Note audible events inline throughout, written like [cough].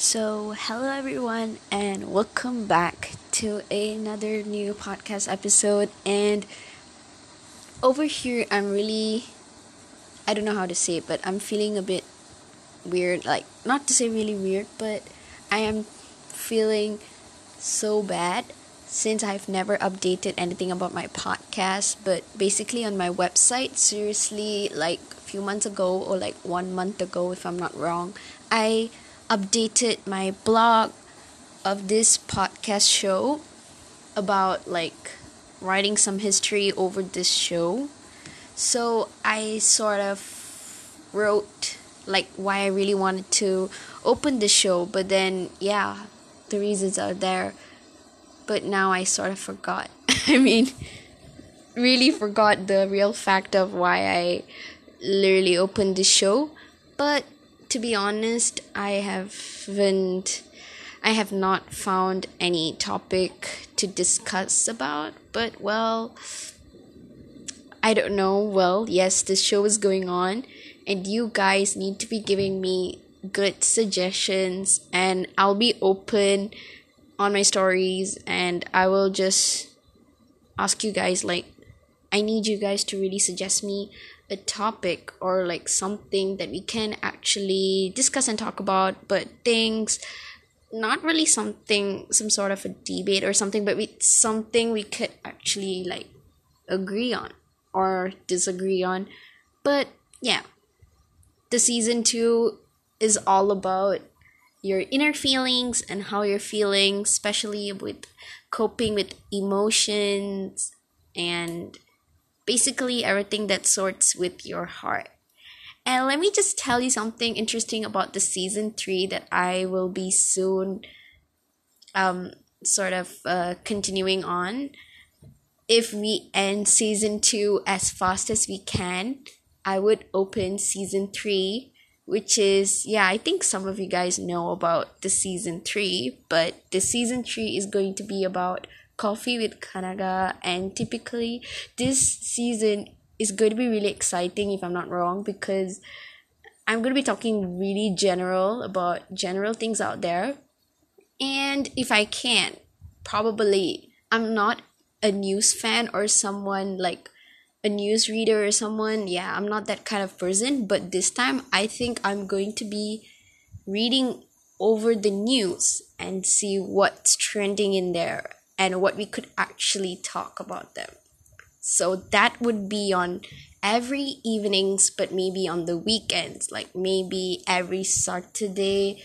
So, hello everyone, and welcome back to another new podcast episode. And over here, I'm really, I don't know how to say it, but I'm feeling a bit weird. Like, not to say really weird, but I am feeling so bad since I've never updated anything about my podcast. But basically, on my website, seriously, like a few months ago, or like one month ago, if I'm not wrong, I updated my blog of this podcast show about like writing some history over this show. So I sort of wrote like why I really wanted to open the show, but then yeah, the reasons are there. But now I sort of forgot. [laughs] I mean, really forgot the real fact of why I literally opened the show. But to be honest, I haven't I have not found any topic to discuss about, but well, I don't know. Well, yes, the show is going on, and you guys need to be giving me good suggestions, and I'll be open on my stories, and I will just ask you guys like, I need you guys to really suggest me a topic or like something that we can actually discuss and talk about, but things not really something some sort of a debate or something, but we something we could actually like agree on or disagree on. But yeah. The season 2 is all about your inner feelings and how you're feeling, especially with coping with emotions and basically everything that sorts with your heart. And let me just tell you something interesting about the season 3 that I will be soon um sort of uh, continuing on. If we end season 2 as fast as we can, I would open season 3 which is yeah, I think some of you guys know about the season 3, but the season 3 is going to be about coffee with Kanaga and typically this season is going to be really exciting if I'm not wrong because I'm going to be talking really general about general things out there. And if I can probably I'm not a news fan or someone like a news reader or someone yeah I'm not that kind of person but this time I think I'm going to be reading over the news and see what's trending in there and what we could actually talk about them. So that would be on every evenings, but maybe on the weekends, like maybe every Saturday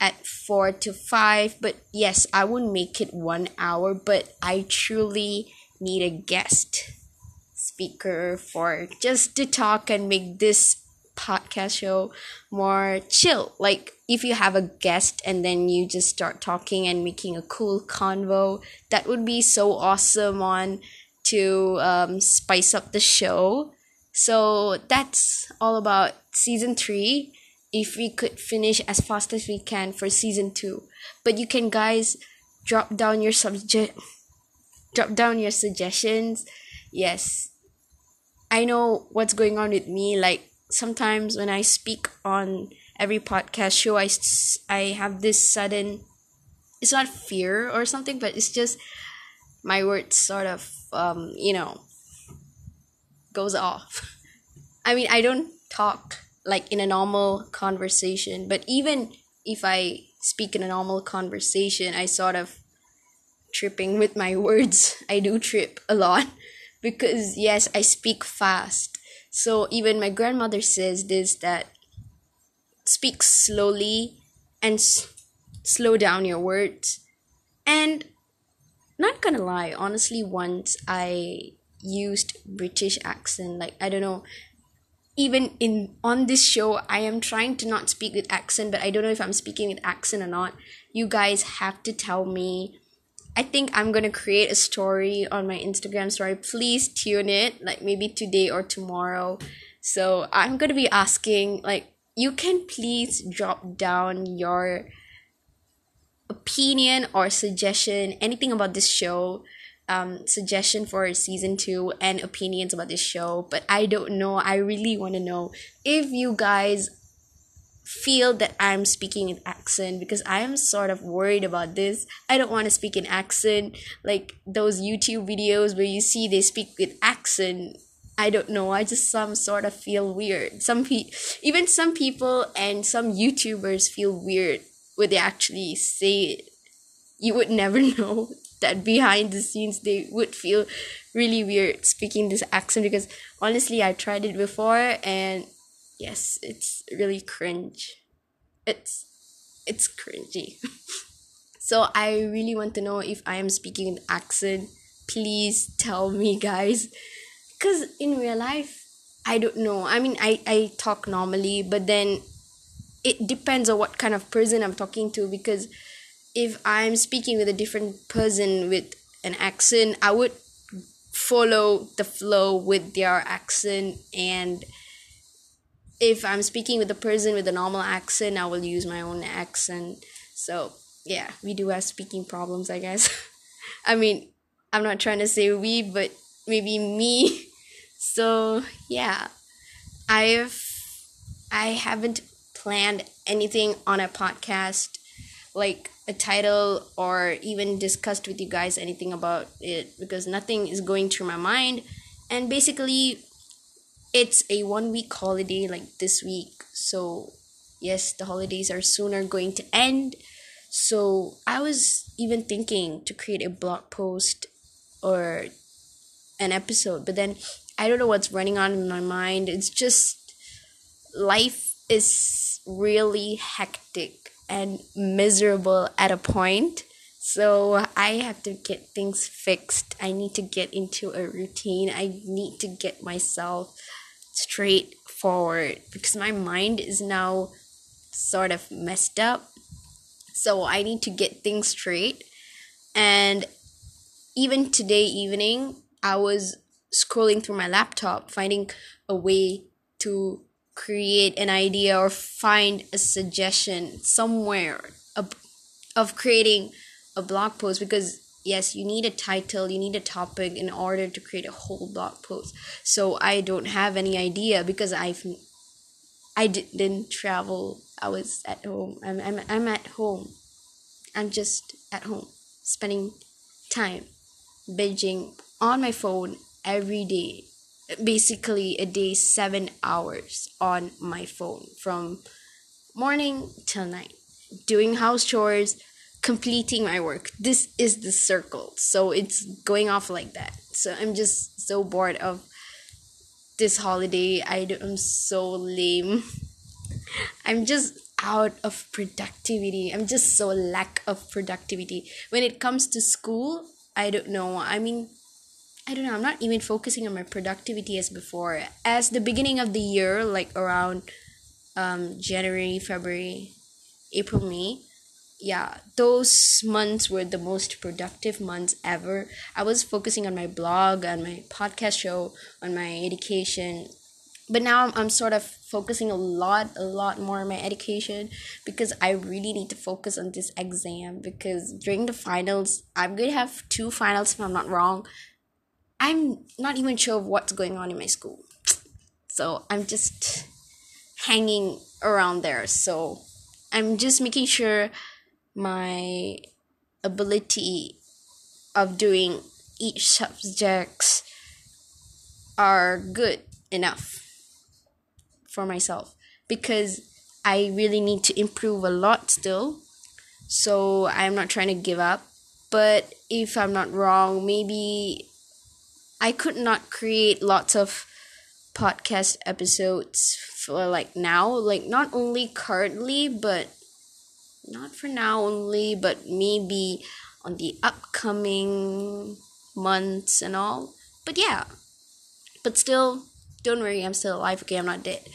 at 4 to 5. But yes, I would make it one hour, but I truly need a guest speaker for just to talk and make this podcast show more chill. Like if you have a guest and then you just start talking and making a cool convo, that would be so awesome on to um, spice up the show. So that's all about season three. If we could finish as fast as we can for season two, but you can guys drop down your subject, drop down your suggestions. Yes, I know what's going on with me. Like sometimes when I speak on every podcast show, I, I have this sudden, it's not fear or something, but it's just my words sort of, um, you know, goes off. [laughs] I mean, I don't talk like in a normal conversation, but even if I speak in a normal conversation, I sort of tripping with my [laughs] words. I do trip a lot [laughs] because yes, I speak fast so even my grandmother says this that speak slowly and s- slow down your words. And not gonna lie, honestly, once I used British accent, like I don't know, even in on this show, I am trying to not speak with accent, but I don't know if I'm speaking with accent or not. You guys have to tell me I think I'm gonna create a story on my Instagram story. Please tune it, like maybe today or tomorrow. So I'm gonna be asking, like, you can please drop down your opinion or suggestion, anything about this show, um, suggestion for season two, and opinions about this show. But I don't know. I really want to know if you guys feel that I'm speaking in accent because I am sort of worried about this. I don't want to speak in accent like those YouTube videos where you see they speak with accent. I don't know. I just some sort of feel weird. Some pe- even some people and some YouTubers feel weird when they actually say it. You would never [laughs] know that behind the scenes they would feel really weird speaking this accent because honestly I tried it before and yes, it's really cringe. It's it's cringy. [laughs] so I really want to know if I am speaking an accent. Please tell me, guys. Cause in real life, I don't know. I mean, I I talk normally, but then it depends on what kind of person I'm talking to. Because if I'm speaking with a different person with an accent, I would follow the flow with their accent and if I'm speaking with a person with a normal accent, I will use my own accent. So yeah, we do have speaking problems, I guess. [laughs] I mean, I'm not trying to say we, but maybe me. [laughs] So yeah, I've I haven't planned anything on a podcast like a title or even discussed with you guys anything about it because nothing is going through my mind and basically it's a one week holiday like this week. So yes the holidays are sooner going to end. So i was even thinking to create a blog post or an episode but then i don't know what's running on in my mind. It's just life is really hectic and miserable at a point. So i have to get things fixed. I need to get into a routine. I need to get myself straightforward because my mind is now sort of messed up. So I need to get things straight. And even today evening, I was scrolling through my laptop, finding a way to create an idea or find a suggestion somewhere of, of creating a blog post because yes you need a title you need a topic in order to create a whole blog post. So i don't have any idea because i've i didn't travel. I was at home. I'm, I'm, I'm at home. I'm just at home spending time binging on my phone every day. Basically a day seven hours on my phone from morning till night doing house chores completing my work. This is the circle. So it's going off like that. So I'm just so bored of this holiday. I am so lame. [laughs] I'm just out of productivity. I'm just so lack of productivity. When it comes to school, I don't know. I mean, I don't know. I'm not even focusing on my productivity as before. As the beginning of the year, like around um, January, February, April, May, yeah, those months were the most productive months ever. I was focusing on my blog, on my podcast show, on my education. But now I'm, I'm sort of focusing a lot, a lot more on my education because I really need to focus on this exam because during the finals, I'm going to have two finals if I'm not wrong. I'm not even sure what's going on in my school. So I'm just hanging around there. So I'm just making sure my ability of doing each subjects are good enough for myself because I really need to improve a lot still. So I'm not trying to give up. But if I'm not wrong, maybe I could not create lots of podcast episodes for like now, like not only currently, but not for now only, but maybe on the upcoming months and all. But yeah, but still, don't worry, I'm still alive. Okay, I'm not dead.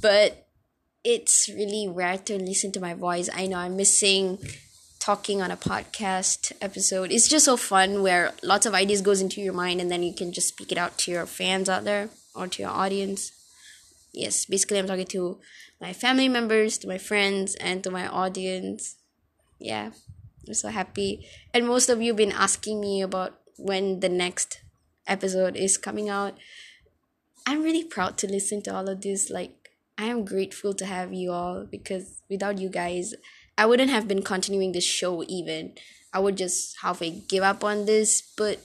But it's really rare to listen to my voice. I know I'm missing talking on a podcast episode. It's just so fun where lots of ideas goes into your mind and then you can just speak it out to your fans out there or to your audience. Yes, basically I'm talking to my family members, to my friends, and to my audience. Yeah, I'm so happy. And most of you been asking me about when the next episode is coming out. I'm really proud to listen to all of this. Like, I am grateful to have you all because without you guys, I wouldn't have been continuing this show even. I would just halfway give up on this, but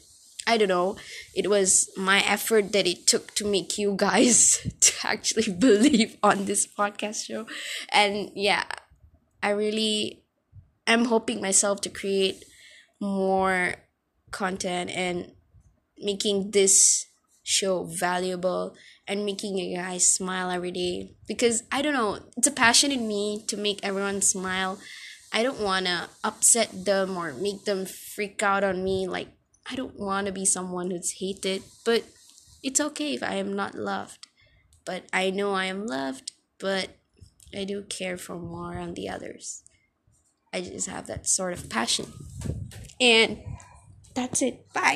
I don't know. It was my effort that it took to make you guys [laughs] to actually [laughs] believe on this podcast show. And yeah, I really am hoping myself to create more content and making this show valuable and making you guys smile every day because I don't know, it's a passion in me to make everyone smile. I don't want to upset them or make them freak out on me like I don't want to be someone who's hated, but it's okay if I am not loved. But I know I am loved, but I do care for more on the others. I just have that sort of passion. And that's it. Bye.